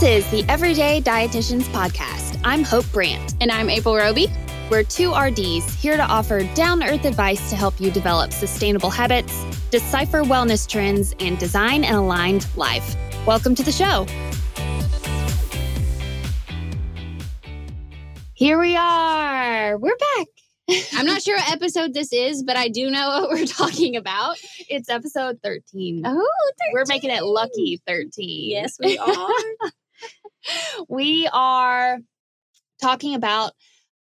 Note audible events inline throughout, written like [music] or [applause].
This is the Everyday Dietitians Podcast. I'm Hope Brandt. And I'm April Roby. We're two RDs here to offer down earth advice to help you develop sustainable habits, decipher wellness trends, and design an aligned life. Welcome to the show. Here we are. We're back. [laughs] I'm not sure what episode this is, but I do know what we're talking about. It's episode 13. Oh, 13. We're making it lucky 13. Yes, we are. [laughs] [laughs] we are talking about,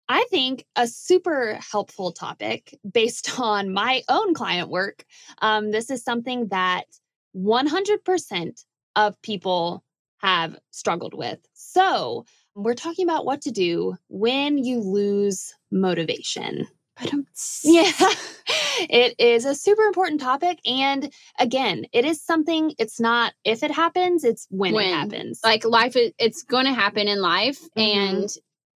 I think, a super helpful topic based [laughs] on my own client work. Um, this is something that 100% of people have struggled with. So, we're talking about what to do when you lose motivation. [laughs] Yeah, it is a super important topic. And again, it is something, it's not if it happens, it's when, When. it happens. like life is it's going to happen in life Mhm. and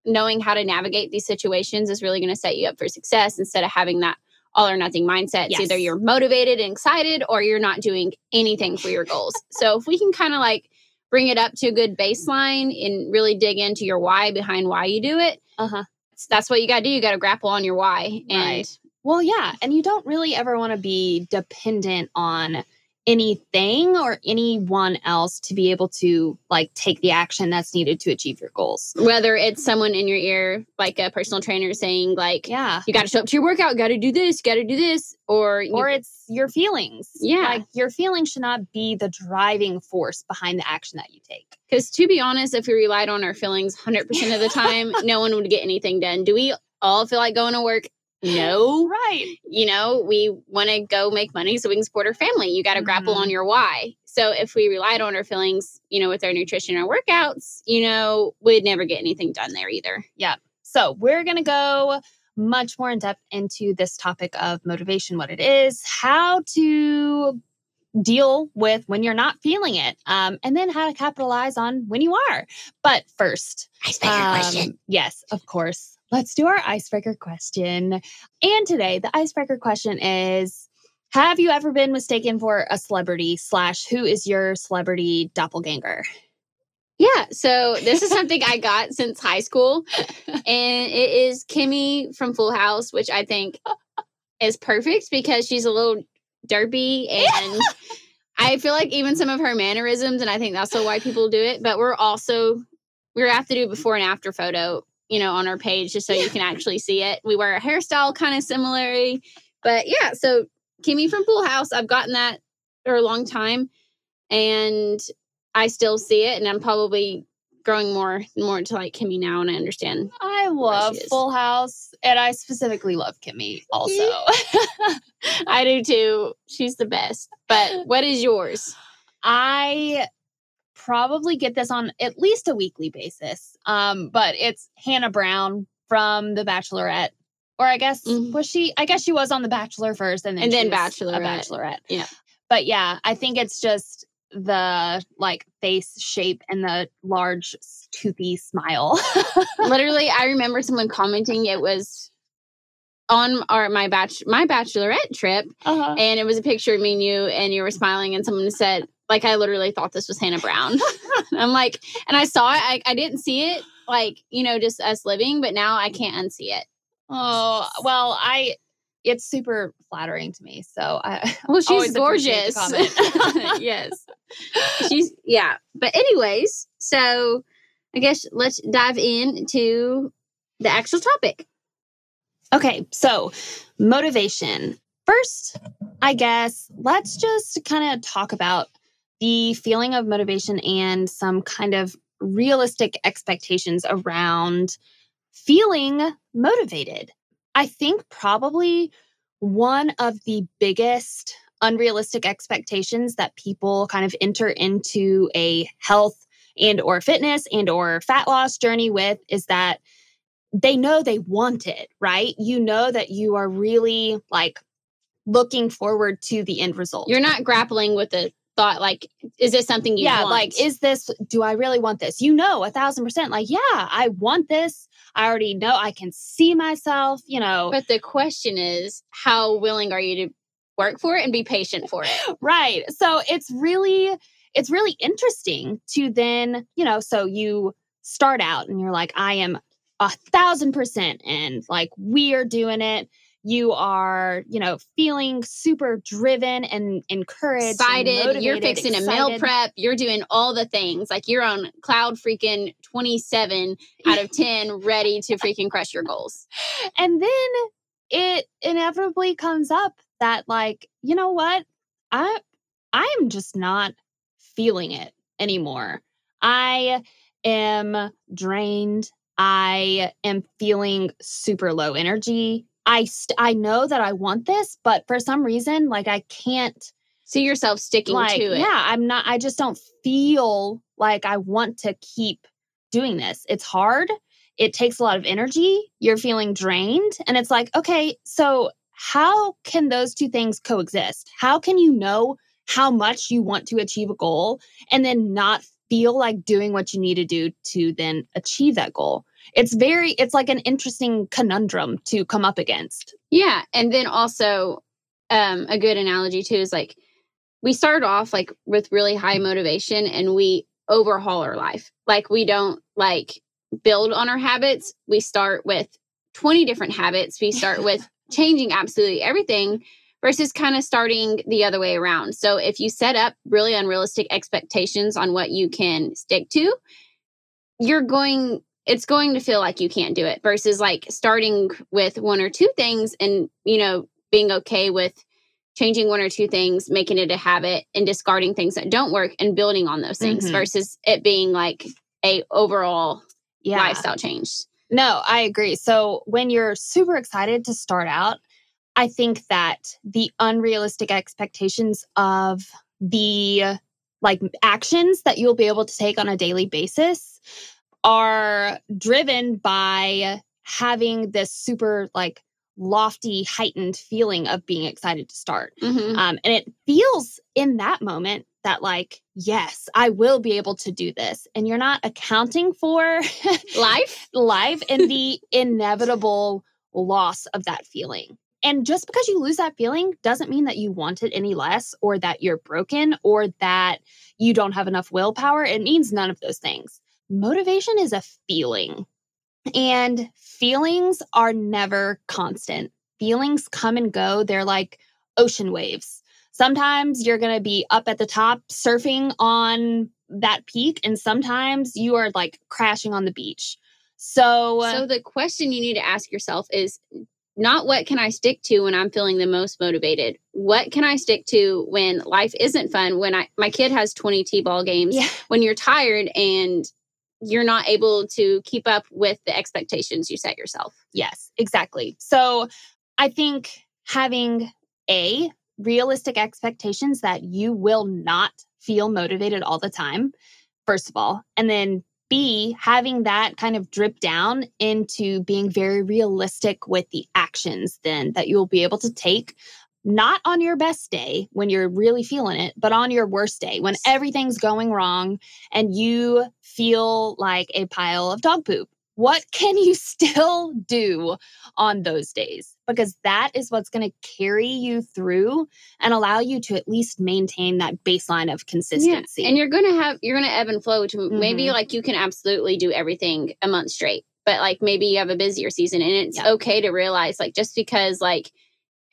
knowing how to navigate these situations is really going to set you up for success instead of having that all or nothing mindset. It's Yes. either you're motivated and excited or you're not doing anything for your goals. [laughs] so if we can kind of like bring it up to a good baseline and really dig into your why behind why you do it, Uh that's what you got to do. You got to grapple on your why. And. Well, yeah. And you don't really ever want to be dependent on anything or anyone else to be able to like take the action that's needed to achieve your goals. whether it's someone in your ear, like a personal trainer saying, like, Yeah. you got to show up to your workout, got to do this, got to do this, or you- Or it's your feelings. Yeah. Like your feelings should not be the driving force behind the action that you take. Because to be honest, if we relied on our feelings 100% of the [laughs] time, no one would get anything done. Do we all feel like going to work? No. Right. You know, we want to go make money so we can support our family. You got to grapple Mhm. on your why. So if we relied on our feelings, you know, with our nutrition and our workouts, you know, we'd never get anything done there either. Yeah. So, we're going to go much more in depth into this topic of motivation, what it is, how to deal with when you're not feeling it, um, and then how to capitalize on when you are. But first, um, Yes, of course. Let's do our icebreaker question. And today, the icebreaker question is Have you ever been mistaken for a celebrity, slash, who is your celebrity doppelganger? Yeah, so this is something I got since high school, [laughs] and it is Kimmy from Full House, which I think is perfect because she's a little derpy, and [laughs] I feel like even some of her mannerisms, and I think that's why people do it. But we're also we're gonna have to do before and after photo, you know, on our page just so you can actually see it. We wear a hairstyle kind of similarly, but yeah. So Kimmy from Full House, I've gotten that for a long time, and I still see it, and I'm probably growing more more to like Kimmy now, and I understand. I love. Full House, and I specifically love Kimmy also. [laughs] I do too. She's the best. But what is yours? I probably get this on at least a weekly basis. Um, but it's Hannah Brown from The Bachelorette. Or I guess Mhm. was she? I guess she was on The Bachelor first, and then And then Bachelorette. Bachelorette. Yeah. But yeah, I think it's just the like face shape and the large toothy smile. [laughs] Literally, I remember someone commenting it was on our my batch my bachelorette trip, uh-huh. and it was a picture of me and you, and you were smiling, and someone said, like, I literally thought this was Hannah Brown. [laughs] I'm like, and I saw it. I, I didn't see it, like you know, just us living, but now I can't unsee it. Oh well, I. It's super flattering to me. So I. [laughs] Well, she's gorgeous. [laughs] yes. She's yeah. But anyways, so I guess let's dive into the actual topic. Okay, so motivation. First, I guess let's just kind of talk about the feeling of motivation and some kind of realistic expectations around feeling motivated. I think probably one of the biggest unrealistic expectations that people kind of enter into a health and or fitness and or fat loss journey with is that they know they want it, right? You know that you are really like looking forward to the end result. You're not grappling with the thought like, is this something you yeah, want? like, is this, do I really want this? You know, a thousand percent, like, yeah, I want this. I already know I can see myself, you know, but the question is, how willing are you to work for it and be patient for it? [laughs] right. So it's really, it's really interesting to then, you know, so you start out and you're like, I am a thousand percent and like, we are doing it. You are, you know, feeling super driven and encouraged. and Excited. you're motivated, fixing a meal prep. You're doing all the things. Like you're on cloud freaking 27 out of 10, ready to freaking crush your goals. [laughs] And then it inevitably comes up that, like, you know what? I I am just not feeling it anymore. I am drained. I am feeling super low energy. I st- I know that I want this, but for some reason, like I can't See yourself sticking like to it. yeah, I'm not I just don't feel like I want to keep doing this. It's hard. It takes a lot of energy. You're feeling drained and it's like, okay, so how can those two things coexist? How can you know how much you want to achieve a goal and then not feel like doing what you need to do to then achieve that goal? It's very it's like an interesting conundrum to come up against. Yeah. And then also, um, a good analogy too is like we start off like with really high motivation and we overhaul our life. Like we don't like build on our habits. We start with 20 different habits. We start with [laughs] changing absolutely everything versus kind of starting the other way around. So if you set up really unrealistic expectations on what you can stick to, you're going it's going to feel like you can't do it versus like starting with one or two things and you know being okay with changing one or two things making it a habit and discarding things that don't work and building on those things Mhm. versus it being like a overall Yeah. lifestyle change No, I agree. So when you're super excited to start out, I think that the unrealistic expectations of the like actions that you'll be able to take on a daily basis are driven by having this super like lofty heightened feeling of being excited to start. Mhm. Um, and it feels in that moment that like yes, I will be able to do this. And you're not accounting for [laughs] life life and the [laughs] inevitable loss of that feeling. And just because you lose that feeling doesn't mean that you want it any less or that you're broken or that you don't have enough willpower. It means none of those things. Motivation is a feeling, and feelings are never constant. Feelings come and go, they're like ocean waves. Sometimes you're going to be up at the top surfing on that peak, and sometimes you are like crashing on the beach. So, uh so the question you need to ask yourself is not what can I stick to when I'm feeling the most motivated? What can I stick to when life isn't fun? When I my kid has 20 T-ball games, yeah, when you're tired and you're not able to keep up with the expectations you set yourself. yes, exactly. So, I think having a realistic expectations that you will not feel motivated all the time, first of all, and then B, having that kind of drip down into being very realistic with the actions then that you'll be able to take, not on your best day when you're really feeling it, but on your worst day when everything's going wrong and you feel like a pile of dog poop. What [laughs] can you still do on those days? Because that is what's going to carry you through and allow you to at least maintain that baseline of consistency. And you're gonna have you're gonna ebb and flow to maybe Mhm. like you can absolutely do everything a month straight. But like maybe you have a busier season and it's Yeah. okay to realize like just because like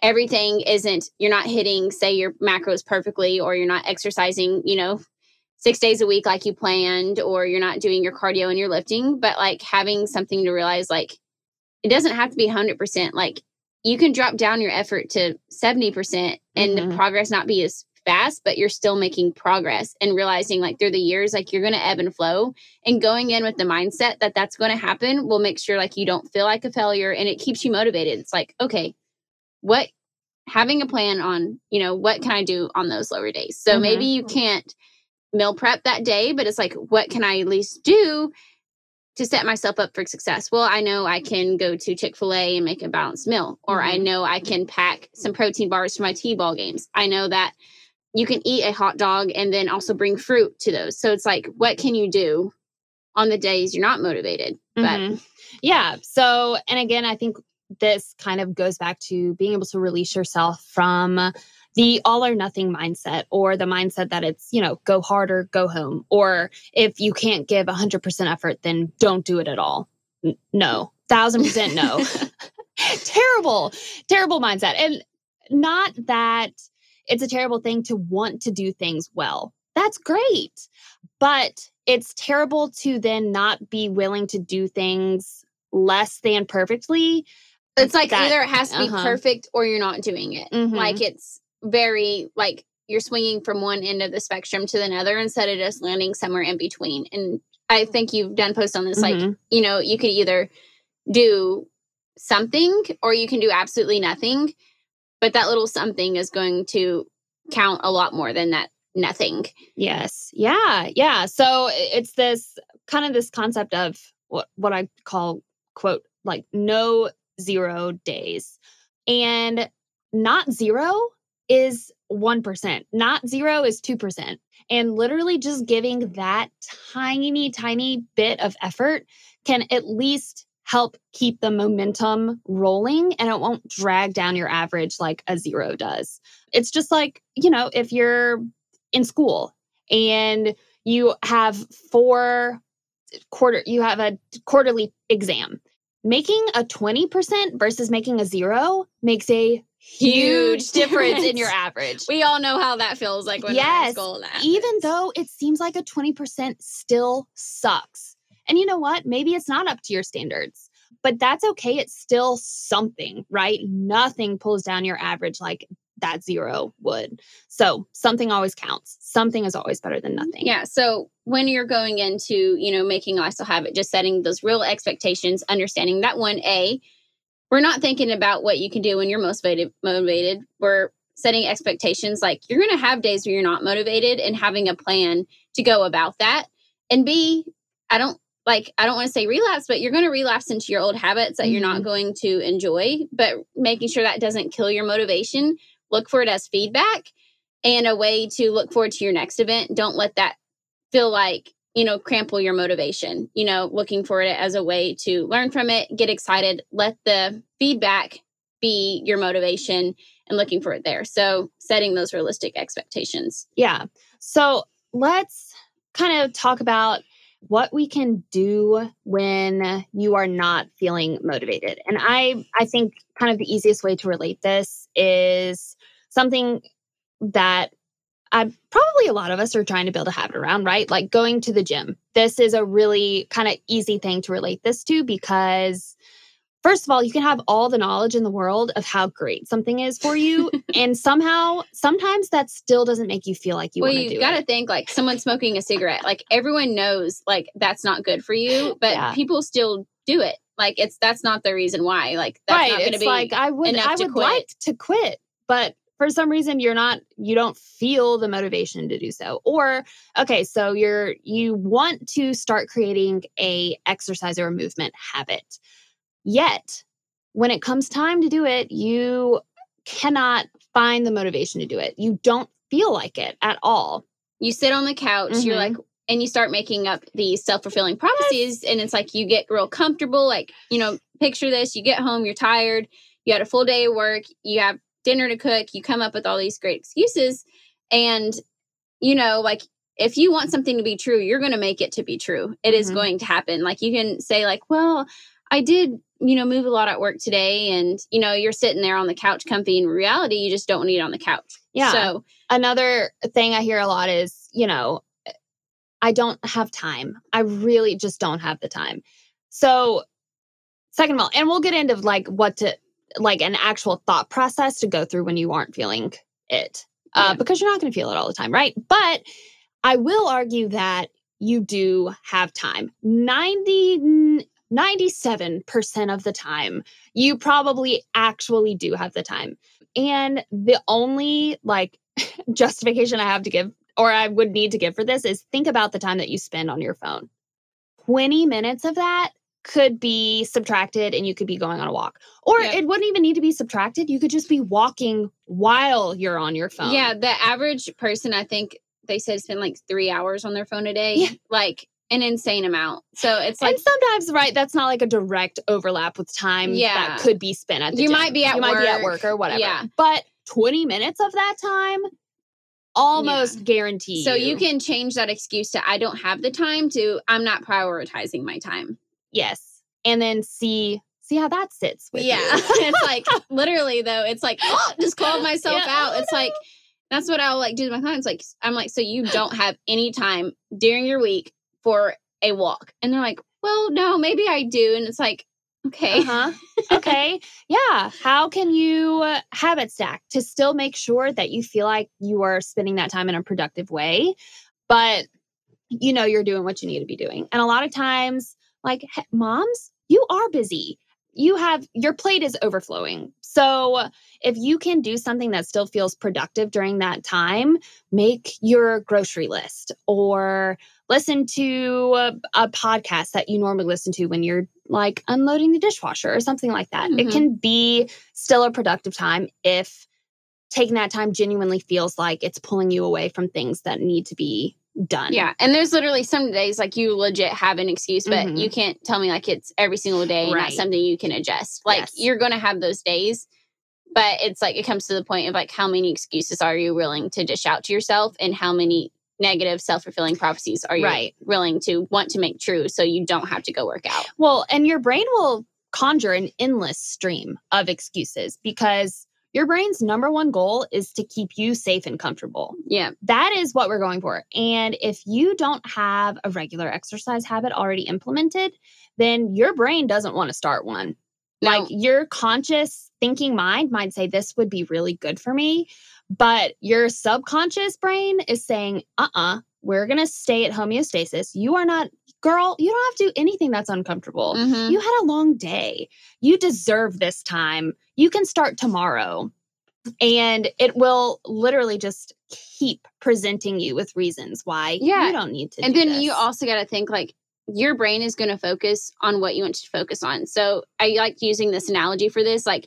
everything isn't you're not hitting say your macros perfectly or you're not exercising, you know, six days a week like you planned, or you're not doing your cardio and your lifting, but like having something to realize like it doesn't have to be 100%. Like you can drop down your effort to 70% and the Mhm. progress not be as fast, but you're still making progress and realizing like through the years, like you're going to ebb and flow and going in with the mindset that that's going to happen will make sure like you don't feel like a failure and it keeps you motivated. It's like, okay, what having a plan on, you know, what can I do on those lower days? So Mhm. maybe you can't meal prep that day, but it's like, what can I at least do to set myself up for success? Well, I know I can go to Chick fil A and make a balanced meal, or I Mhm. know I can pack some protein bars for my T ball games. I know that you can eat a hot dog and then also bring fruit to those. So it's like, what can you do on the days you're not motivated? But Mhm. yeah. So, and again, I think this kind of goes back to being able to release yourself from the all or nothing mindset or the mindset that it's, you know, go hard or go home. Or if you can't give 100% effort, then don't do it at all. N- no, thousand percent no. [laughs] [laughs] terrible, terrible mindset. And not that it's a terrible thing to want to do things well. That's great. But it's terrible to then not be willing to do things less than perfectly. It's like That- either it has to be uh-huh. perfect or you're not doing it. Mhm. Like it's very like you're swinging from one end of the spectrum to the other instead of just landing somewhere in between. And I think you've done posts on this. Like Mhm. you know, you could either do something or you can do absolutely nothing. But that little something is going to count a lot more than that nothing. Yes. Yeah. Yeah. So it's this kind of this concept of what what I call quote like no zero days. And not zero is 1%. Not zero is 2%. And literally just giving that tiny tiny bit of effort can at least help keep the momentum rolling and it won't drag down your average like a zero does. It's just like, you know, if you're in school and you have four quarter you have a quarterly exam making a 20% versus making a zero makes a huge difference in your [laughs] average. We all know how that feels like when Yes, even though it seems like a 20% still sucks. And you know what? Maybe it's not up to your standards but that's okay. It's still something right? Nothing pulls down your average like that zero would so something always counts something is always better than mm-hmm. nothing Yeah. So when you're going into, you know, making a lifestyle habit, just setting those real expectations, understanding that one, A, we're not thinking about what you can do when you're motivated motivated. We're setting expectations like you're gonna have days where you're not motivated and having a plan to go about that. And B, I don't like I don't want to say relapse, but you're gonna relapse into your old habits that you're not mm-hmm. going to enjoy, but making sure that doesn't kill your motivation. Look for it as feedback and a way to look forward to your next event. Don't let that feel like, you know, crample your motivation. You know, looking for it as a way to learn from it, get excited, let the feedback be your motivation and looking for it there. So, setting those realistic expectations. Yeah. So let's kind of talk about what we can do when you are not feeling motivated. And I I think kind of the easiest way to relate this is something that I probably a lot of us are trying to build a habit around, right? Like going to the gym. This is a really kind of easy thing to relate this to because first of all, you can have all the knowledge in the world of how great something is for you [laughs] and somehow sometimes that still doesn't make you feel like you well, want to do it. you got to think like someone smoking a cigarette. Like everyone knows like that's not good for you, [laughs] but Yeah. people still do it. Like it's that's not the reason why. Like that's right. not going to It's be like I would I to would quit. like to quit, but for some reason you're not you don't feel the motivation to do so. Or okay, so you're you want to start creating a exercise or a movement habit. Yet when it comes time to do it, you cannot find the motivation to do it. You don't feel like it at all. you sit on the couch you're Mhm. like and you start making up these self-fulfilling prophecies and it's like you get real comfortable like you know picture this you get home you're tired you had a full day of work you have dinner to cook you come up with all these great excuses and you know like if you want something to be true you're going to make it to be true It is Mhm. going to happen like you can say like well i did you know move a lot at work today and you know you're sitting there on the couch comfy in reality you just don't need eat on the couch Yeah. so another thing I hear a lot is, you know, I don't have time. I really just don't have the time. So, second of all, and we'll get into like what to like an actual thought process to go through when you aren't feeling it, uh, Yeah. because you're not going to feel it all the time, right? But I will argue that you do have time. 90 97% of the time, you probably actually do have the time. And the only like [laughs] justification I have to give or I would need to give for this is think about the time that you spend on your phone. 20 minutes of that could be subtracted and you could be going on a walk. Or Yep. it wouldn't even need to be subtracted. You could just be walking while you're on your phone. Yeah, the average person, I think they said spend like three hours on their phone a day, Yeah. like an insane amount. So it's like and sometimes, right, that's not like a direct overlap with time Yeah. that could be spent at the You gym. might be at you might be at work. work or whatever. Yeah. But 20 minutes of that time, almost guarantee. So you can change that excuse to I don't have the time to I'm not prioritizing my time. yes, and then see see how that sits with yeah. you. [laughs] it's like [laughs] literally though, it's like oh, [gasps] just called myself Yeah, out. it's like that's what I'll like do to my clients. Like I'm like, so you don't have any time during your week for a walk. And they're like, Well, no, maybe I do. And it's like, okay. Uh-huh. okay. Yeah. How can you uh, habit stack to still make sure that you feel like you are spending that time in a productive way, but you know you're doing what you need to be doing. And a lot of times, like moms, you are busy. You have your plate is overflowing. So if you can do something that still feels productive during that time, make your grocery list or listen to a, a podcast that you normally listen to when you're like unloading the dishwasher or something like that. It Mhm. can be still a productive time if taking that time genuinely feels like it's pulling you away from things that need to be done. Yeah. And there's literally some days like you legit have an excuse, but Mhm. you can't tell me like it's every single day, not Right. something you can adjust. Like Yes. you're gonna have those days. But it's like it comes to the point of like how many excuses are you willing to dish out to yourself and how many negative self-fulfilling prophecies are you Right. willing to want to make true so you don't have to go work out. Well, and your brain will conjure an endless stream of excuses because your brain's number one goal is to keep you safe and comfortable. Yeah. That is what we're going for. And if you don't have a regular exercise habit already implemented, then your brain doesn't want to start one. Like your conscious thinking mind might say, This would be really good for me. But your subconscious brain is saying, Uh uh-uh, uh, we are going to stay at homeostasis. You are not, girl, you don't have to do anything that's uncomfortable. Mhm. You had a long day. You deserve this time. You can start tomorrow. And it will literally just keep presenting you with reasons why Yeah. you don't need to. and then you also got to think like your brain is going to focus on what you want to focus on so i like using this analogy for this like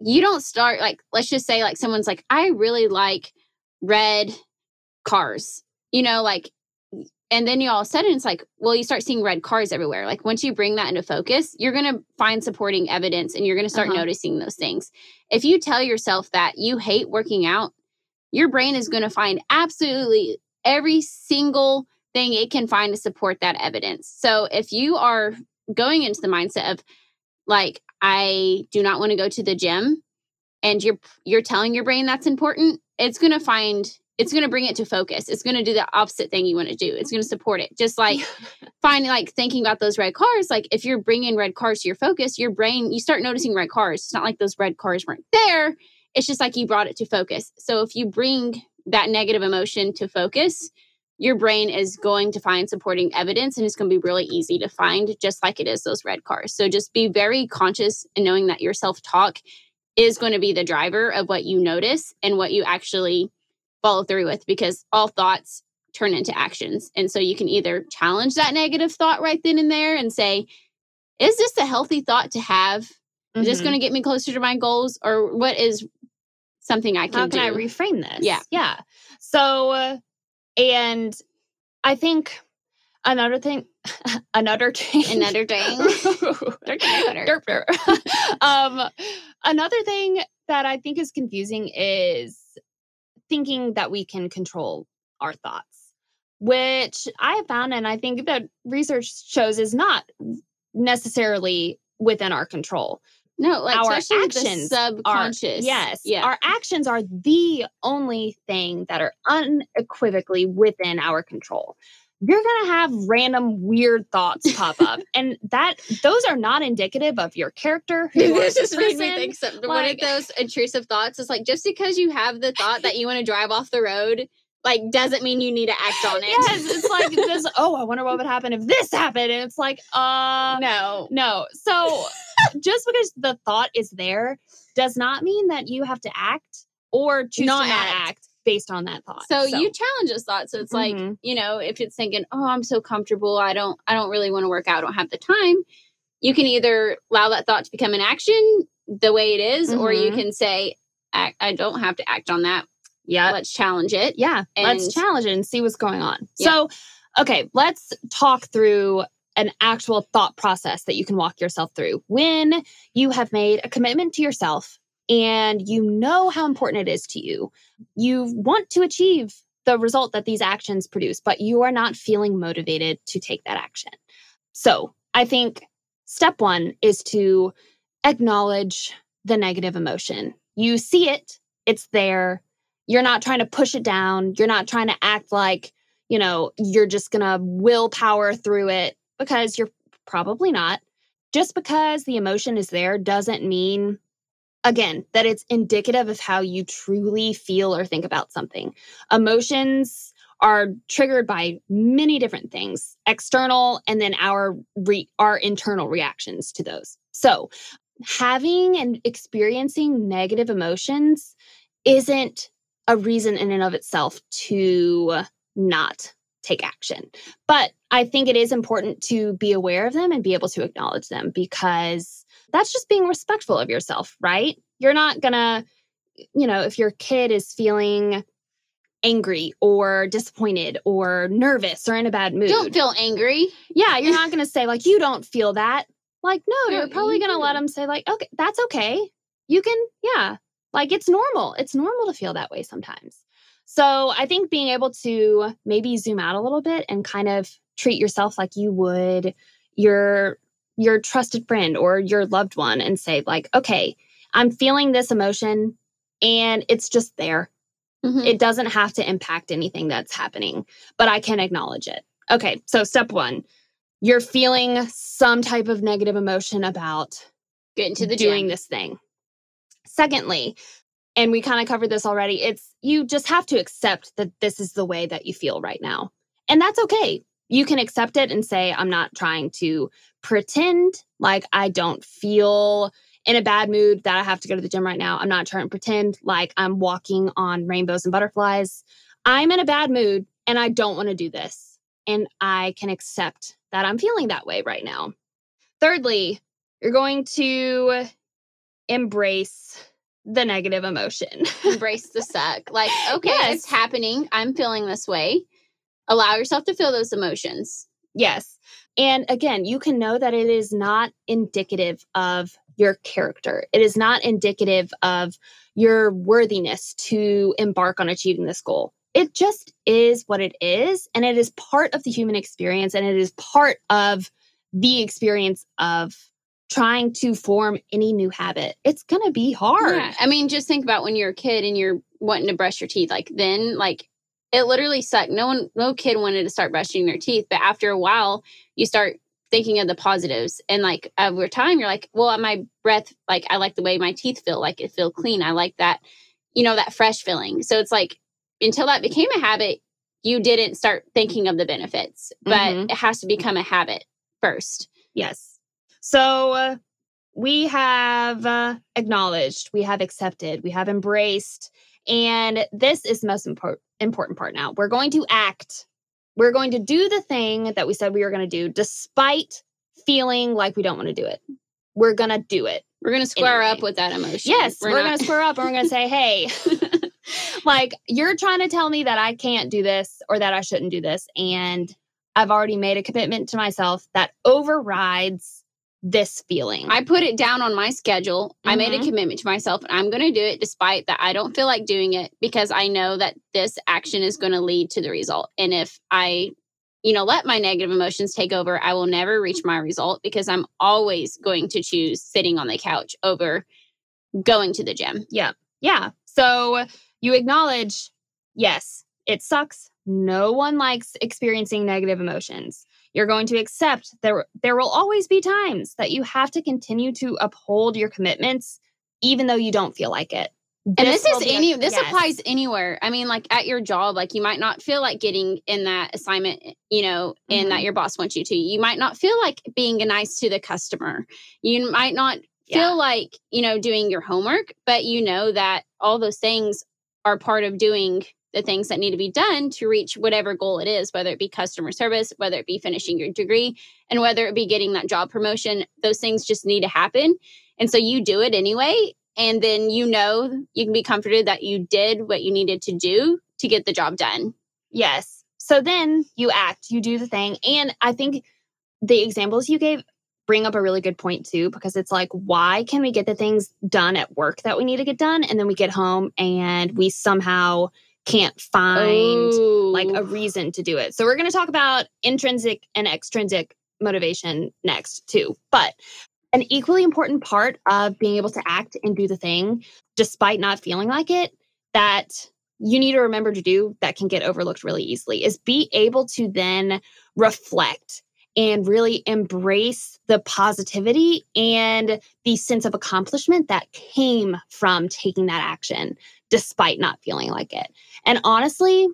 you don't start like let's just say like someone's like i really like red cars you know like and then you all of a sudden it's like well you start seeing red cars everywhere like once you bring that into focus you're going to find supporting evidence and you're going to start Uh-huh. noticing those things if you tell yourself that you hate working out your brain is going to find absolutely every single thing it can find to support that evidence. So if you are going into the mindset of like I do not want to go to the gym and you're you're telling your brain that's important, it's going to find it's going to bring it to focus. It's going to do the opposite thing you want to do. It's going to support it. Just like [laughs] finding like thinking about those red cars, like if you're bringing red cars to your focus, your brain you start noticing red cars. It's not like those red cars weren't there. It's just like you brought it to focus. So if you bring that negative emotion to focus, your brain is going to find supporting evidence and it's going to be really easy to find, just like it is those red cars. So just be very conscious in knowing that your self talk is going to be the driver of what you notice and what you actually follow through with because all thoughts turn into actions. And so you can either challenge that negative thought right then and there and say, is this a healthy thought to have? Is this Mhm. going to get me closer to my goals? Or what is something I can how can do? I reframe this? Yeah. Yeah. So, uh, and I think another thing, [laughs] another thing, Another thing. [laughs] Derp. [laughs] um, another thing that I think is confusing is thinking that we can control our thoughts, which I have found, and I think that research shows is not necessarily within our control No, like Our especially with the actions are- subconscious. Yes. Yeah. Our actions are the only thing that are unequivocally within our control. You're going to have random weird thoughts pop up [laughs] and that those are not indicative of your character. [laughs] who this just made me think something. like- one of those intrusive thoughts is like just because you have the thought that you want to drive off the road, like doesn't mean you need to act on it. Yes, it's like this, [laughs] oh, I wonder what would happen if this happened and it's like uh no. no. So just because the thought is there does not mean that you have to act or choose Not to not act. act based on that thought. So, you challenge those thoughts. So it's like, Mhm. you know, if it's thinking, oh, I'm so comfortable, I don't I don't really want to work out, I don't have the time, you can either allow that thought to become an action the way it is, or you Mhm. can say, I, I don't have to act on that. yeah, Let's challenge it. yeah, And- let's challenge it and see what's going on. Yeah. So, okay, let's talk through an actual thought process that you can walk yourself through when you have made a commitment to yourself and you know how important it is to you. You want to achieve the result that these actions produce, but you are not feeling motivated to take that action. So I think step one is to acknowledge the negative emotion. You see it, it's there. You're not trying to push it down. You're not trying to act like, you know, you're just going to willpower through it because you're probably not. Just because the emotion is there doesn't mean, again, that it's indicative of how you truly feel or think about something. Emotions are triggered by many different things external and then our re- our internal reactions to those so having and experiencing negative emotions isn't a reason in and of itself to not take action. But I think it is important to be aware of them and be able to acknowledge them because that's just being respectful of yourself, right? You're not gonna, you know, if your kid is feeling angry or disappointed or nervous or in a bad mood. Don't feel angry. Yeah, you're [laughs] not going to say like you don't feel that. Like no, you're probably going to let them say like okay, that's okay. You can yeah. Like it's normal. It's normal to feel that way sometimes. So I think being able to maybe zoom out a little bit and kind of treat yourself like you would your your trusted friend or your loved one and say like, "Okay, I'm feeling this emotion and it's just there. Mm-hmm. It doesn't have to impact anything that's happening, but I can acknowledge it." Okay, so step 1, you're feeling some type of negative emotion about getting to the doing gym. this thing. Secondly, and we kind of covered this already, it's you just have to accept that this is the way that you feel right now. And that's okay. You can accept it and say, I'm not trying to pretend like I don't feel in a bad mood that I have to go to the gym right now. I'm not trying to pretend like I'm walking on rainbows and butterflies. I'm in a bad mood and I don't want to do this. And I can accept that I'm feeling that way right now. Thirdly, you're going to embrace the negative emotion. [laughs] embrace the suck. Like, okay, yes. it's happening. I'm feeling this way. Allow yourself to feel those emotions. Yes. And again, you can know that it is not indicative of your character. It is not indicative of your worthiness to embark on achieving this goal. It just is what it is. And it is part of the human experience and it is part of the experience of trying to form any new habit. It's going to be hard. Yeah. I mean, just think about when you're a kid and you're wanting to brush your teeth. Like then, like it literally sucked. No one, no kid wanted to start brushing their teeth. But after a while, you start thinking of the positives. And like over time, you're like, well, my breath, like I like the way my teeth feel. Like it feel clean. I like that, you know, that fresh feeling. So it's like until that became a habit, you didn't start thinking of the benefits. But mm-hmm. it has to become a habit first. Yes. So uh, we have uh, acknowledged, we have accepted, we have embraced. And this is most impor- important part now. We're going to act. We're going to do the thing that we said we were going to do, despite feeling like we don't want to do it. We're going to do it. We're going to square anyway. up with that emotion. Yes, we're, we're going [laughs] to square up and we're going to say, hey, [laughs] like you're trying to tell me that I can't do this or that I shouldn't do this. And I've already made a commitment to myself that overrides this feeling. I put it down on my schedule. Mm-hmm. I made a mm-hmm. commitment to myself. And I'm going to do it despite that I don't feel like doing it because I know that this action is going to lead to the result. And if I, you know, let my negative emotions take over, I will never reach my result because I'm always going to choose sitting on the couch over going to the gym. Yeah. Yeah. So you acknowledge, yes, it sucks. No one likes experiencing negative emotions you're going to accept there there will always be times that you have to continue to uphold your commitments even though you don't feel like it and this, this is any this yes. applies anywhere i mean like at your job like you might not feel like getting in that assignment you know and mm-hmm. that your boss wants you to you might not feel like being nice to the customer you might not feel yeah. like you know doing your homework but you know that all those things are part of doing the things that need to be done to reach whatever goal it is, whether it be customer service, whether it be finishing your degree, and whether it be getting that job promotion. Those things just need to happen. And so you do it anyway. And then you know you can be comforted that you did what you needed to do to get the job done. Yes. So then you act, you do the thing. And I think the examples you gave bring up a really good point too, because it's like, why can we get the things done at work that we need to get done? And then we get home and we somehow can't find like a reason to do it. So we're going to talk about intrinsic and extrinsic motivation next too. But an equally important part of being able to act and do the thing despite not feeling like it that you need to remember to do that can get overlooked really easily is be able to then reflect and really embrace the positivity and the sense of accomplishment that came from taking that action despite not feeling like it. And honestly,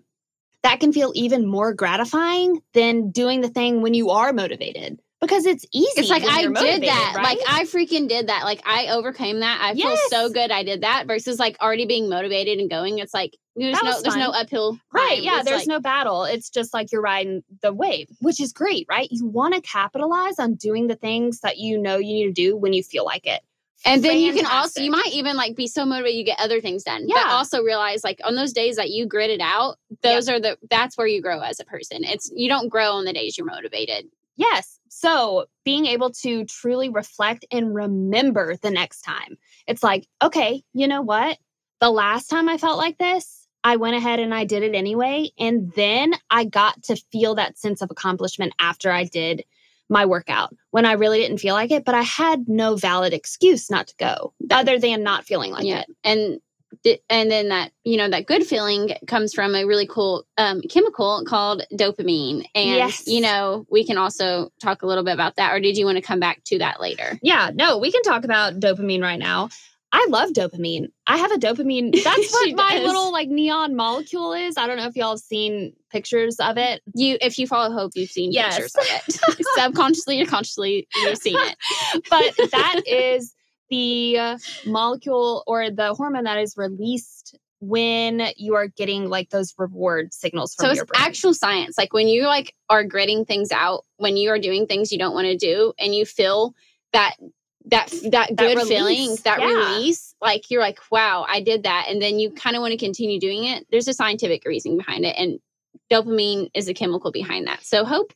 that can feel even more gratifying than doing the thing when you are motivated because it's easy. It's like I did that. right? Like I freaking did that. Like I overcame that. I feel so good I did that versus like already being motivated and going. It's like there's no was there's no uphill. Right. climb. Yeah. It's There's like- no battle. It's just like you're riding the wave, which is great, right? You want to capitalize on doing the things that you know you need to do when you feel like it. And then you can also you might even like be so motivated you get other things done. But Yeah. also realize like on those days that you grit it out, those are the that's where you grow as a person. It's you don't grow on the days you're motivated. Yes. So being able to truly reflect and remember the next time. It's like, okay, you know what? The last time I felt like this, I went ahead and I did it anyway. And then I got to feel that sense of accomplishment after I did my workout when I really didn't feel like it, but I had no valid excuse not to go other than not feeling like yeah. it. And and then that you know that good feeling comes from a really cool um, chemical called dopamine and Yes. you know we can also talk a little bit about that or did you want to come back to that later Yeah, no, we can talk about dopamine right now. I love dopamine. I have a dopamine. [laughs] That's what my does. little like neon molecule is. I don't know if y'all have seen pictures of it. you if you follow hope you've seen Yes. pictures of it [laughs] subconsciously or consciously you've seen it But that [laughs] is the molecule or the hormone that is released when you are getting like those reward signals from so it's brain. actual science like when you like are gritting things out when you are doing things you don't want to do and you feel that that that good feeling that yeah. release like you're like wow i did that and then you kind of want to continue doing it there's a scientific reason behind it and dopamine is a chemical behind that so hope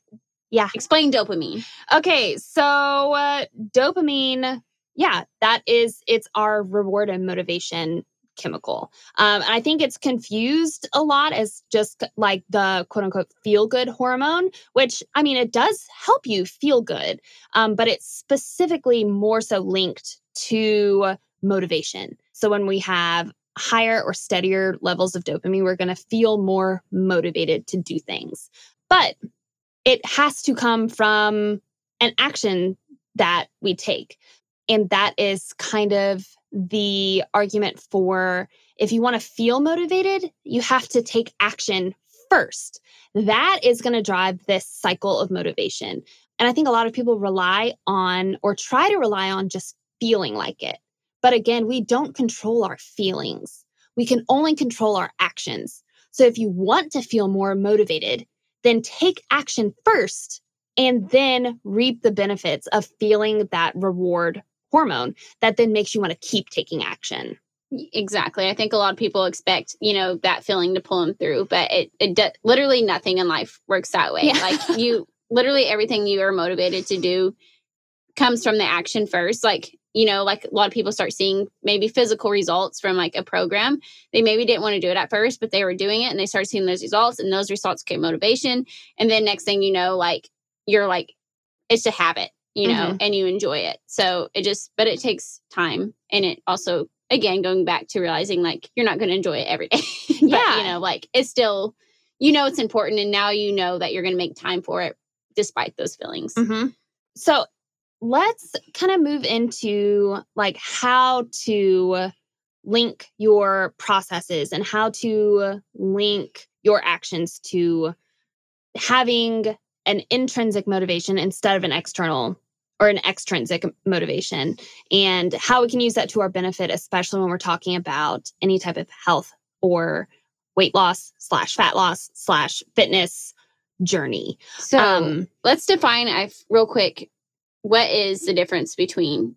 Yeah. explain dopamine Okay, so uh, dopamine, yeah, that is it's our reward and motivation chemical. Um, and I think it's confused a lot as just like the quote unquote feel good hormone, which I mean it does help you feel good, um, but it's specifically more so linked to motivation. So when we have higher or steadier levels of dopamine, we're going to feel more motivated to do things. But it has to come from an action that we take. And that is kind of the argument for if you want to feel motivated, you have to take action first. That is going to drive this cycle of motivation. And I think a lot of people rely on or try to rely on just feeling like it. But again, we don't control our feelings. We can only control our actions. So if you want to feel more motivated, then take action first and then reap the benefits of feeling that reward hormone that then makes you want to keep taking action. Exactly. I think a lot of people expect, you know, that feeling to pull them through, but it, it do, literally nothing in life works that way. Yeah. Like you, [laughs] literally everything you are motivated to do comes from the action first. Like, you know, like a lot of people start seeing maybe physical results from like a program. They maybe didn't want to do it at first, but they were doing it and they started seeing those results and those results gave motivation. And then next thing you know, like you're like, it's a habit, you know, and you enjoy it. So it just, but it takes time. And it also, again, going back to realizing like you're not going to enjoy it every [laughs] day. but, Yeah. you know, like it's still, you know, it's important. And now you know that you're going to make time for it despite those feelings. Mm-hmm. So let's kind of move into like how to link your processes and how to link your actions to having an intrinsic motivation instead of an external or an extrinsic motivation and how we can use that to our benefit especially when we're talking about any type of health or weight loss slash fat loss slash fitness journey So um let's define I real quick what is the difference between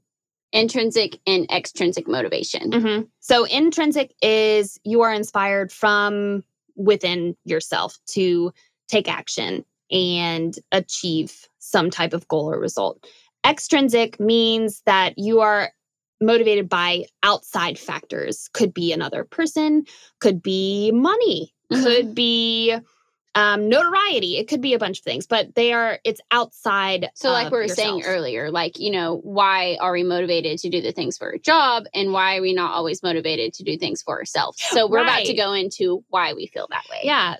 intrinsic and extrinsic motivation. Mhm. So intrinsic is you are inspired from within yourself to take action and achieve some type of goal or result. Extrinsic means that you are motivated by outside factors. Could be another person, could be money, Mhm. could be um, notoriety. It could be a bunch of things, but they are, it's outside. So, like we were saying earlier, like, you know, why are we motivated to do the things for a job and why are we not always motivated to do things for ourselves? So, we're about to go into why we feel that way. Yeah.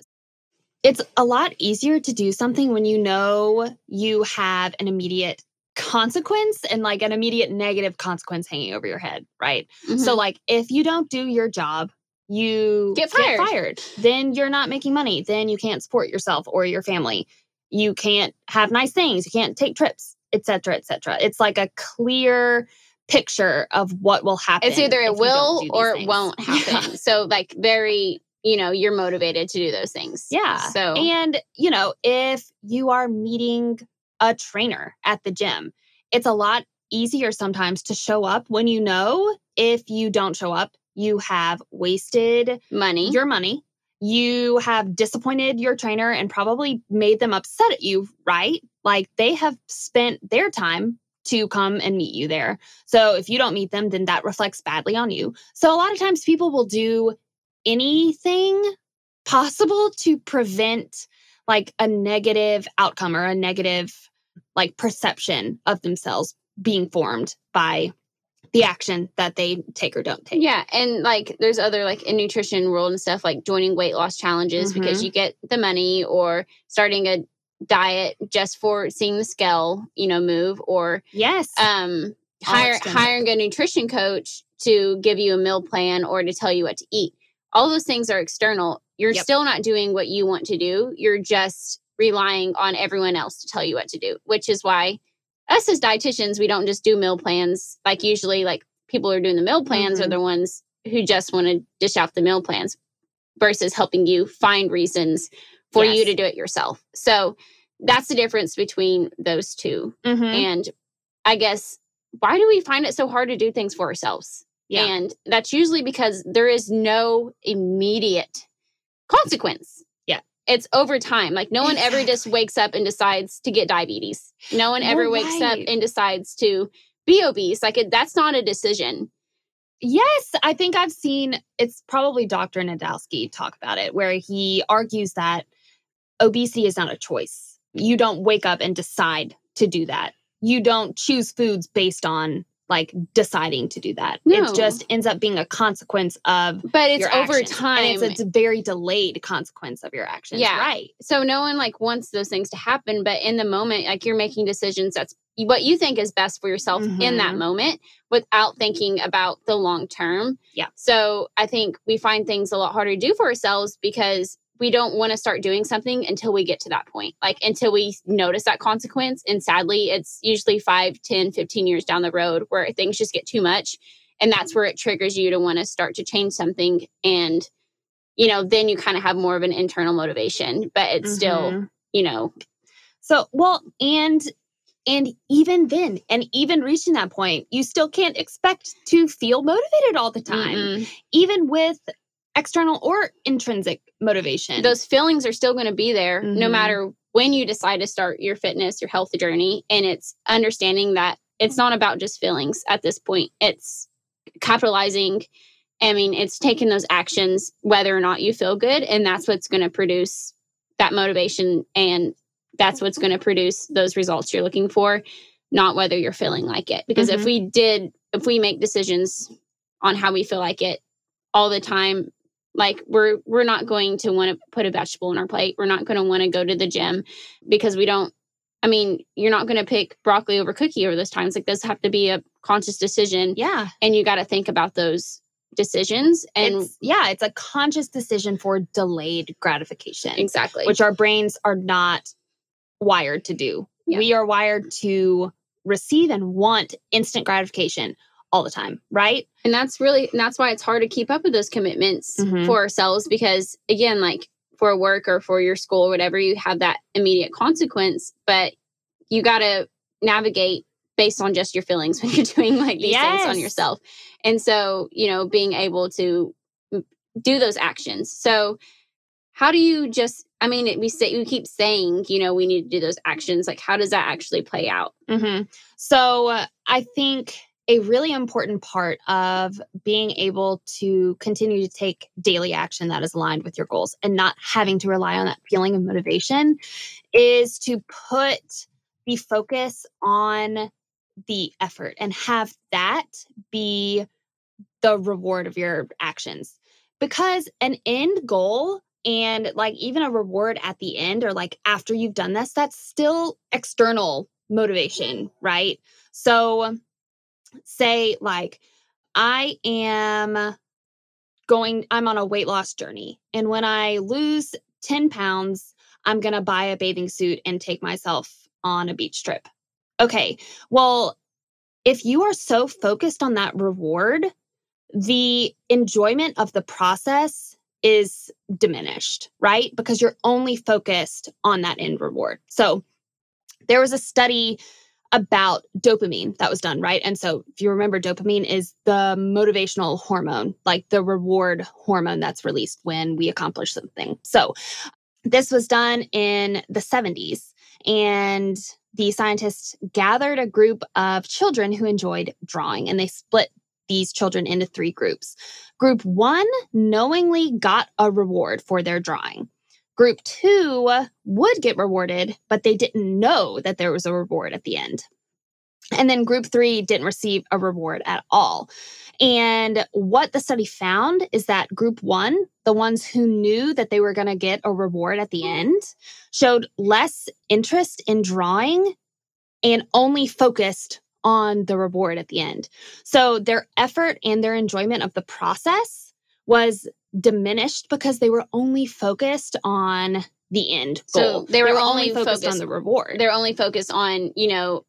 It's a lot easier to do something when you know you have an immediate consequence and like an immediate negative consequence hanging over your head, right? Mhm. So, like, if you don't do your job, you Get fired. Then you're not making money. Then you can't support yourself or your family. You can't have nice things. You can't take trips, etc., cetera, et cetera. It's like a clear picture of what will happen. it's either it will do or it won't Yeah. happen. So, like, very, you know, you're motivated to do those things. Yeah. So, and you know, if you are meeting a trainer at the gym, it's a lot easier sometimes to show up when you know if you don't show up, you have wasted money. your money. You have disappointed your trainer and probably made them upset at you, right? Like they have spent their time to come and meet you there. So if you don't meet them, then that reflects badly on you. So a lot of times people will do anything possible to prevent like a negative outcome or a negative like perception of themselves being formed by the action that they take or don't take. Yeah, and like there's other like in nutrition world and stuff like joining weight loss challenges because Mhm. you get the money or starting a diet just for seeing the scale, you know, move or Yes. um hire, hiring a nutrition coach to give you a meal plan or to tell you what to eat. All those things are external. You're Yep. still not doing what you want to do. You're just relying on everyone else to tell you what to do, which is why us as dietitians, we don't just do meal plans. Like usually like people who are doing the meal plans are Mhm. the ones who just want to dish out the meal plans versus helping you find reasons for you to do it yourself. So that's the difference between those two. Mhm. And I guess why do we find it so hard to do things for ourselves? Yeah. And that's usually because there is no immediate consequence. Yeah. It's over time. Like no one ever just wakes up and decides to get diabetes. No one ever You're wakes up and decides to be obese. Like it, that's not a decision. Yes, I think I've seen it's probably Dr. Nadolsky talk about it, where he argues that obesity is not a choice. You don't wake up and decide to do that. You don't choose foods based on like deciding to do that. No. It just ends up being a consequence of But it's over actions. time. And it's a very delayed consequence of your actions. Yeah. Right. so no one like wants those things to happen but in the moment like you're making decisions that's what you think is best for yourself in that Mhm. moment without thinking about the long term Yeah. so i think we find things a lot harder to do for ourselves because we don't want to start doing something until we get to that point like until we notice that consequence. And sadly it's usually 5 10 15 years down the road where things just get too much. And that's where it triggers you to want to start to change something. And you know then you kind of have more of an internal motivation but it's still Mhm. you know. So, well, and and even then, and even reaching that point, you still can't expect to feel motivated all the time, mm-mm. even with external or intrinsic motivation. those feelings are still going to be there no Mhm. matter when you decide to start your fitness your health journey and it's understanding that it's not about just feelings at this point it's capitalizing i mean it's taking those actions whether or not you feel good and that's what's going to produce that motivation and that's what's going to produce those results you're looking for not whether you're feeling like it because if Mhm. we did if we make decisions on how we feel like it all the time like we're we're not going to want to put a vegetable in our plate. We're not going to want to go to the gym because we don't i mean you're not going to pick broccoli over cookie over those times. Like those have to be a conscious decision. Yeah, and you got to think about those decisions and it's yeah, it's a conscious decision for delayed gratification, exactly. which our brains are not wired to do. Yeah. We are wired to receive and want instant gratification all the time, right? and that's really and that's why it's hard to keep up with those commitments Mhm. for ourselves because again like for work or for your school or whatever you have that immediate consequence but you got to navigate based on just your feelings [laughs] when you're doing like these things on yourself. And so you know being able to do those actions. So how do you just i mean we say we keep saying you know we need to do those actions. Like how does that actually play out? Hmm So uh, I think a really important part of being able to continue to take daily action that is aligned with your goals and not having to rely on that feeling of motivation is to put the focus on the effort and have that be the reward of your actions. Because an end goal and like even a reward at the end or like after you've done this, that's still external motivation, right? So, say like I am going, I'm on a weight loss journey. And when I lose 10 pounds, I'm going to buy a bathing suit and take myself on a beach trip. Okay. Well, if you are so focused on that reward, the enjoyment of the process is diminished, right? Because you're only focused on that end reward. So, there was a study about dopamine that was done, right? And so, if you remember, dopamine is the motivational hormone, like the reward hormone that's released when we accomplish something. So, this was done in the 70s, and the scientists gathered a group of children who enjoyed drawing, and they split these children into three groups. Group one knowingly got a reward for their drawing. Group two would get rewarded, but they didn't know that there was a reward at the end. And then group three didn't receive a reward at all. And what the study found is that group one, the ones who knew that they were going to get a reward at the end, showed less interest in drawing and only focused on the reward at the end. So their effort and their enjoyment of the process was diminished because they were only focused on the end goal. So they were only focused on the reward. they're only focused on you know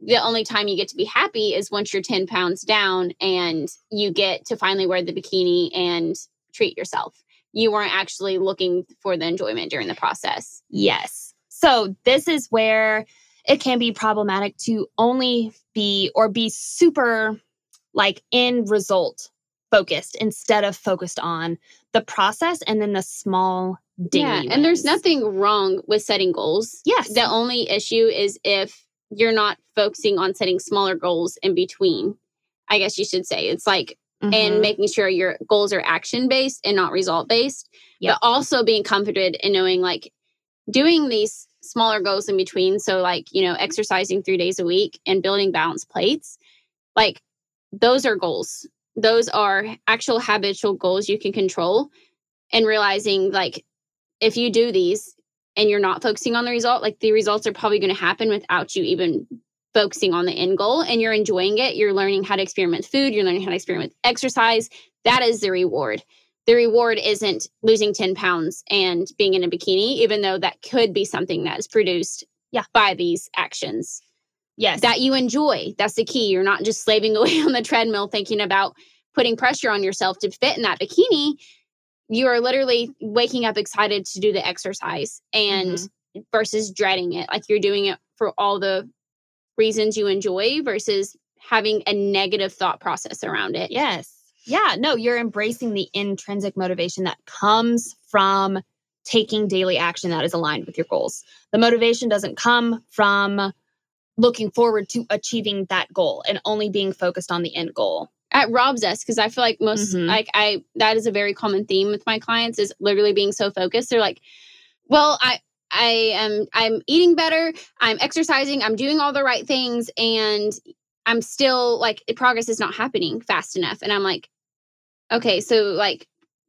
the only time you get to be happy is once you're 10 pounds down and you get to finally wear the bikini and treat yourself you weren't actually looking for the enjoyment during the process Yes. So this is where it can be problematic to only be or be super like end result focused instead of focused on the process and then the small yeah and there's nothing wrong with setting goals Yes. the only issue is if you're not focusing on setting smaller goals in between i guess you should say it's like and Mhm. making sure your goals are action based and not result based. Yep. But also being comforted in knowing like doing these smaller goals in between. So, like, you know, exercising three days a week and building balanced plates, like, those are goals. Those are actual habitual goals you can control. And realizing, like, if you do these and you're not focusing on the result, like, the results are probably going to happen without you even focusing on the end goal and you're enjoying it. You're learning how to experiment with food, you're learning how to experiment with exercise. That is the reward. The reward isn't losing 10 pounds and being in a bikini, even though that could be something that is produced Yeah. by these actions yes. that you enjoy. That's the key. You're not just slaving [laughs] away on the treadmill thinking about putting pressure on yourself to fit in that bikini. You are literally waking up excited to do the exercise and Mm-hmm. versus dreading it. Like you're doing it for all the reasons you enjoy versus having a negative thought process around it. Yes. Yeah. No, you're embracing the intrinsic motivation that comes from taking daily action that is aligned with your goals. The motivation doesn't come from looking forward to achieving that goal and only being focused on the end goal. It robs us because I feel like most Mhm. like I that is a very common theme with my clients is literally being so focused. They're like, well, I I am I'm eating better, I'm exercising, I'm doing all the right things, and I'm still like progress is not happening fast enough. And I'm like, okay, so like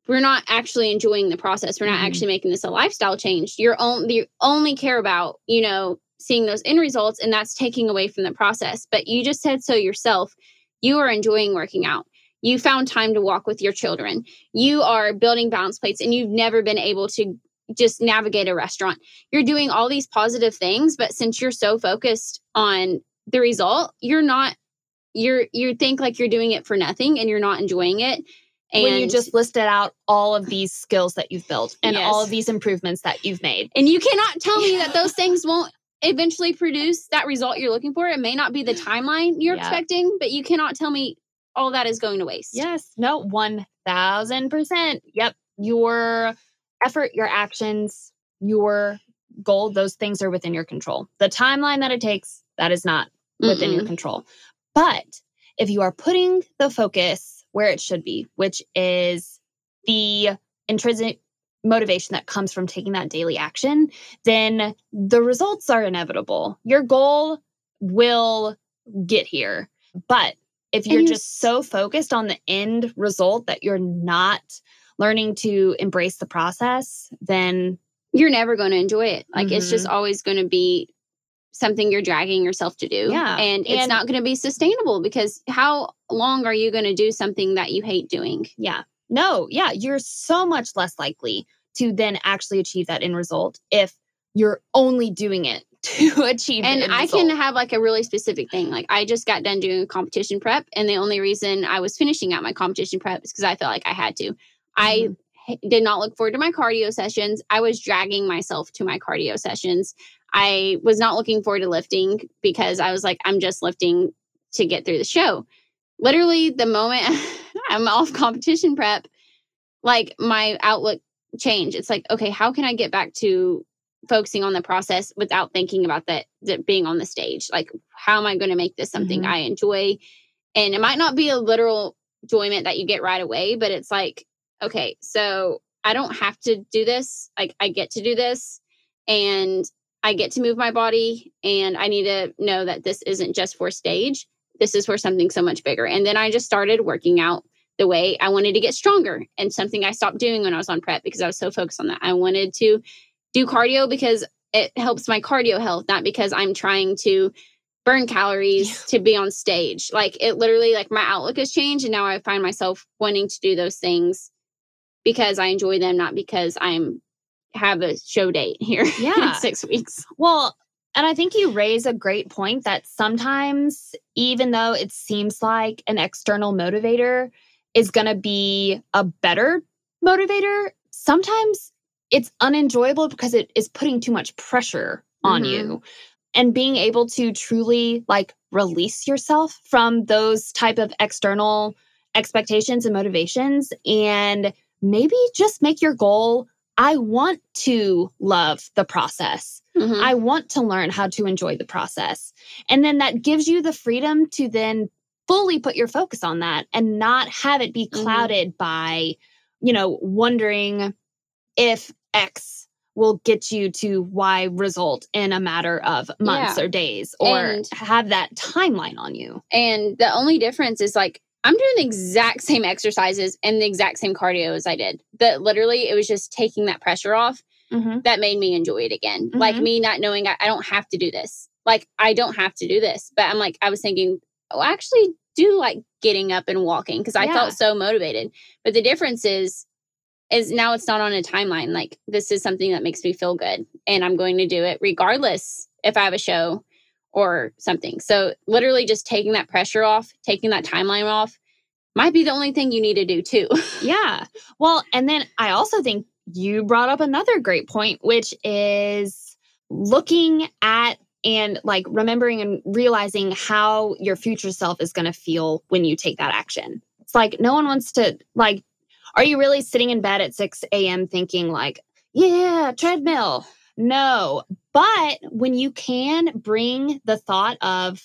we're not actually enjoying the process. We're not Mhm. actually making this a lifestyle change. You're only you only care about, you know, seeing those end results, and that's taking away from the process. But you just said so yourself. You are enjoying working out. You found time to walk with your children. You are building balance plates, and you've never been able to just navigate a restaurant. You're doing all these positive things, but since you're so focused on the result, you're not. You're you think like you're doing it for nothing, and you're not enjoying it. And when you just listed out all of these skills that you've built and Yes. all of these improvements that you've made. And you cannot tell me that those things won't eventually produce that result you're looking for. It may not be the [gasps] timeline you're Yeah. expecting, but you cannot tell me all that is going to waste. Yes. No, 1000%. Yep. Your effort, your actions, your goal, those things are within your control. The timeline that it takes, that is not within your Mm-mm. control. But if you are putting the focus where it should be, which is the intrinsic motivation that comes from taking that daily action, then the results are inevitable. Your goal will get here. But if you're you just so focused on the end result that you're not learning to embrace the process, then You're never going to enjoy it. Like it's just Mhm. always going to be something you're dragging yourself to do. Yeah, And it's and- not going to be sustainable because how long are you going to do something that you hate doing? Yeah. No, yeah, you're so much less likely to then actually achieve that end result if you're only doing it [laughs] to achieve And I result. can have like a really specific thing. Like I just got done doing a competition prep, and the only reason I was finishing out my competition prep is because I felt like I had to. I Mhm. h- did not look forward to my cardio sessions. I was dragging myself to my cardio sessions. I was not looking forward to lifting because I was like, I'm just lifting to get through the show. Literally, the moment [laughs] [laughs] I'm off competition prep, like my outlook changed. It's like, okay, how can I get back to focusing on the process without thinking about that, that being on the stage? Like, how am I going to make this something Mhm. I enjoy? And it might not be a literal enjoyment that you get right away, but it's like, okay, so I don't have to do this. Like, I get to do this and I get to move my body. And I need to know that this isn't just for stage, this is for something so much bigger. And then I just started working out the way I wanted to get stronger and something I stopped doing when I was on prep because I was so focused on that. I wanted to do cardio because it helps my cardio health, not because I'm trying to burn calories to be on stage. Like it literally like my outlook has changed and now I find myself wanting to do those things because I enjoy them, not because I'm have a show date here [laughs] Yeah. in six weeks. Well, and I think you raise a great point that sometimes, even though it seems like an external motivator is going to be a better motivator, sometimes it's unenjoyable because it is putting too much pressure on Mhm. you. And being able to truly like release yourself from those type of external expectations and motivations and maybe just make your goal I want to love the process. Mhm. I want to learn how to enjoy the process. And then that gives you the freedom to then fully put your focus on that and not have it be Mhm. clouded by, you know, wondering if X will get you to Y result in a matter of months Yeah. or days or And- have that timeline on you. And the only difference is like I'm doing the exact same exercises and the exact same cardio as I did. That literally it was just taking that pressure off that made me enjoy it again. Like Mhm. me not knowing I, I don't have to do this. Like I don't have to do this. But I'm like, I was thinking, oh, I actually do like getting up and walking because I Yeah. felt so motivated. But the difference is, is now it's not on a timeline. Like this is something that makes me feel good, and I'm going to do it regardless if I have a show or something. So literally just taking that pressure off, taking that timeline off, might be the only thing you need to do too. [laughs] Yeah. Well, and then I also think you brought up another great point, which is looking at and like remembering and realizing how your future self is going to feel when you take that action. It's like no one wants to, like, are you really sitting in bed at 6 a.m. thinking, like, yeah, treadmill? No. But when you can bring the thought of,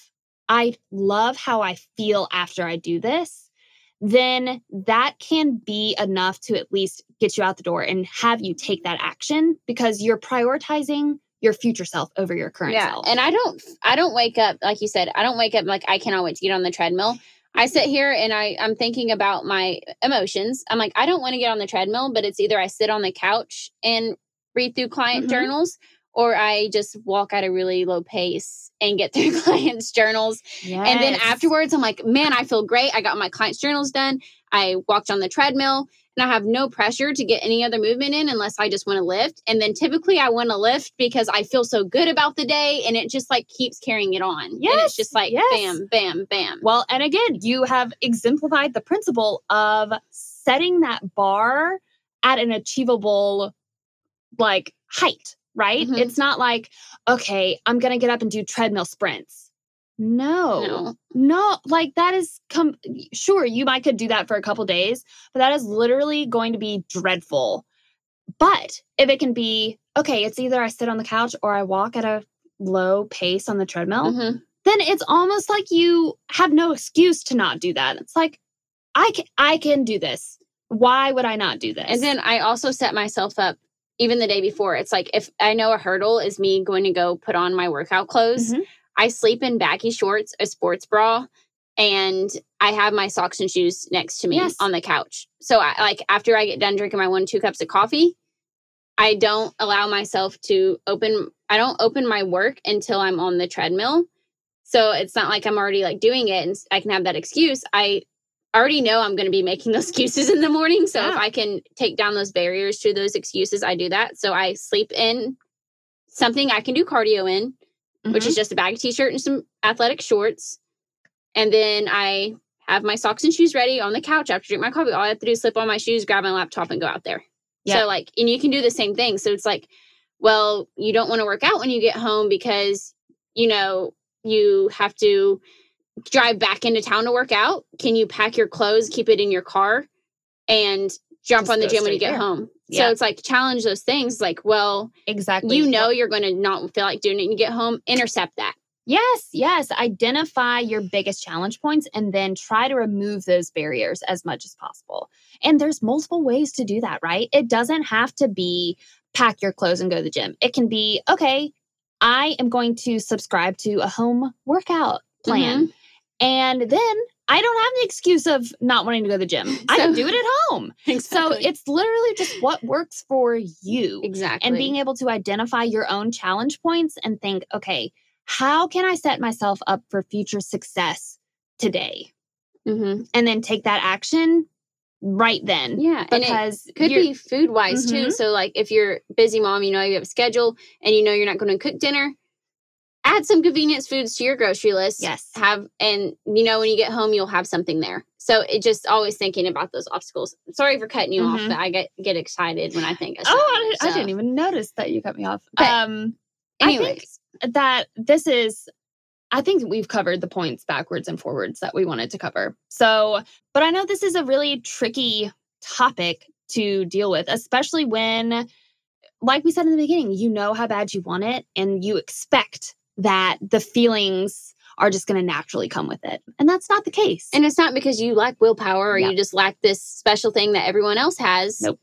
I love how I feel after I do this, then that can be enough to at least get you out the door and have you take that action because you're prioritizing your future self over your current self. And I don't I don't wake up like you said, I don't wake up like I cannot wait to get on the treadmill. I sit here and I I'm thinking about my emotions. I'm like I don't want to get on the treadmill, but it's either I sit on the couch and read through client Mhm. journals or I just walk at a really low pace and get [laughs] through clients journals. And then afterwards I'm like, "Man, I feel great. I got my clients journals done. I walked on the treadmill." And I have no pressure to get any other movement in unless I just want to lift. And then typically I want to lift because I feel so good about the day and it just like keeps carrying it on. And Yes, it's just like yes. bam, bam, bam. Well, and again, you have exemplified the principle of setting that bar at an achievable like height, right? Mhm. It's not like, okay, I'm going to get up and do treadmill sprints. No. No. No, like that is come. sure you might could do that for a couple days, but that is literally going to be dreadful But if it can be, okay, it's either I sit on the couch or I walk at a low pace on the treadmill, Mhm. then it's almost like you have no excuse to not do that. It's like, I can, I can do this. Why would I not do this? And then I also set myself up even the day before. It's like if I know a hurdle is me going to go put on my workout clothes, Mhm. I sleep in baggy shorts, a sports bra, and I have my socks and shoes next to me Yes. on the couch. So I like after I get done drinking my one two cups of coffee, I don't allow myself to open I don't open my work until I'm on the treadmill. So it's not like I'm already like doing it and I can have that excuse. I already know I'm going to be making those [laughs] excuses in the morning. So if I can take down those barriers to those excuses, I do that. So I sleep in something I can do cardio in, which Mhm. is just a baggy t-shirt and some athletic shorts. And then I have my socks and shoes ready on the couch after I drink my coffee. All I have to do is slip on my shoes, grab my laptop, and go out there. Yeah. So like, and you can do the same thing. So it's like, well, you don't want to work out when you get home because you know you have to drive back into town to work out. Can you pack your clothes, keep it in your car, and jump Just on the gym when you get there. home? Yeah. So it's like challenge those things. Like, well, exactly. you know you're going to not feel like doing it and you get home intercept that Yes, yes. Identify your biggest challenge points and then try to remove those barriers as much as possible. And there's multiple ways to do that, right? It doesn't have to be pack your clothes and go to the gym. It can be, okay, I am going to subscribe to a home workout plan. Mm-hmm. And then I don't have the excuse of not wanting to go to the gym. I can do it at home. [laughs] So it's literally just what works for you exactly and being able to identify your own challenge points and think, okay, how can I set myself up for future success today? hmm And then take that action right then. yeah and it Because could be food wise too Mhm. so like if you're a busy mom you know you have a schedule and you know you're not going to cook dinner add some convenience foods to your grocery list Yes. have and you know when you get home you'll have something there so it just always thinking about those obstacles sorry for cutting you off Mhm. but i get get excited when i think of Oh, I, didn't- I didn't even notice that you cut me off. Okay. Um, anyways that this is I think we've covered the points backwards and forwards that we wanted to cover. So, but I know this is a really tricky topic to deal with, especially when like we said in the beginning, you know how bad you want it and you expect that the feelings are just going to naturally come with it. And that's not the case. And it's not because you lack willpower or Yeah. you just lack this special thing that everyone else has. Nope.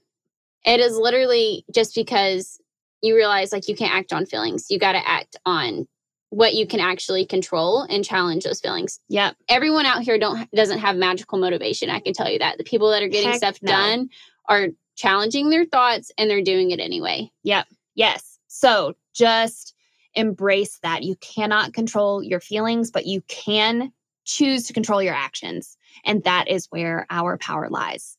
It is literally just because you realize like you can't act on feelings. You got to act on what you can actually control and challenge those feelings. yep. Everyone out here don't doesn't have magical motivation. I can tell you that. The people that are getting Heck stuff no. done are challenging their thoughts and they're doing it anyway. Yep. Yes. So just embrace that. You cannot control your feelings, but you can choose to control your actions. And that is where our power lies.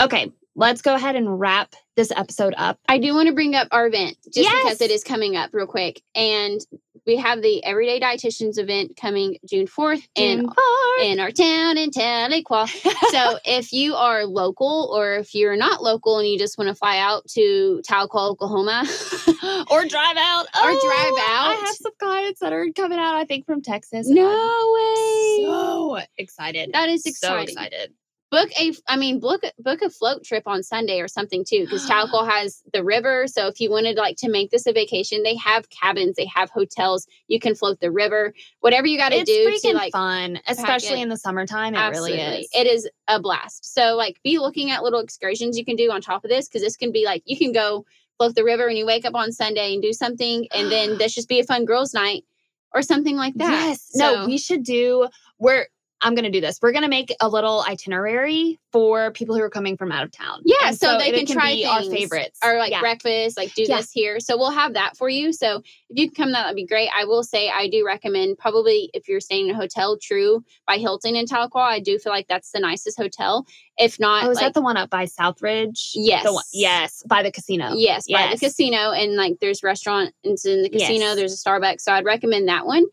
Okay, let's go ahead and wrap this episode up. I do want to bring up our event just Yes. because it is coming up real quick. And we have the Everyday Dietitians event coming June 4th in June fourth. in our town in Tahlequah. so [laughs] if you are local or if you're not local and you just want to fly out to Tahlequah, Oklahoma, [laughs] or drive out. Or Oh, drive I have some clients that are coming out, I think, from Texas. no way. So excited. that is So excited. Book a I mean book book a float trip on Sunday or something too because Tahlequah [gasps] has the river. So if you wanted like to make this a vacation, they have cabins, they have hotels. You can float the river. Whatever you got to It's do freaking to like fun, especially it. in the summertime. It Absolutely. really is. It is a blast. So like be looking at little excursions you can do on top of this because this can be like you can go float the river and you wake up on Sunday and do something and then [gasps] this just be a fun girls night or something like that. Yes. no, we should do we're I'm gonna do this. We're gonna make a little itinerary for people who are coming from out of town. Yeah, And so, they it can, try be things, our favorites. or like yeah. breakfast, like do Yeah. this here. So we'll have that for you. So if you can come, that would be great. I will say I do recommend probably if you're staying in a hotel, Tru by Hilton in Tahlequah. I do feel like that's the nicest hotel. If not, Oh, is like, that the one up by Southridge? Yes. One, yes, by the casino. Yes, by the casino, and like there's restaurants in the casino. Yes. There's a Starbucks, so I'd recommend that one.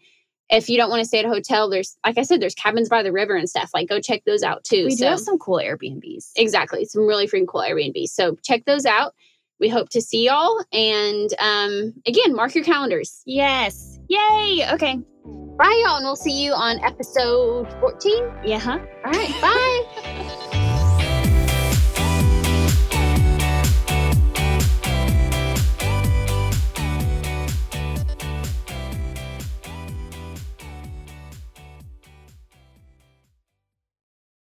If you don't want to stay at a hotel, there's like I said, there's cabins by the river and stuff. Like go check those out too. We so do have some cool Airbnbs. exactly, some really freaking cool Airbnbs. So check those out. We hope to see y'all, and um, again, mark your calendars. Yes. Yay. Okay. Bye, y'all, and we'll see you on episode 14. Yeah. Huh? All right, bye. [laughs]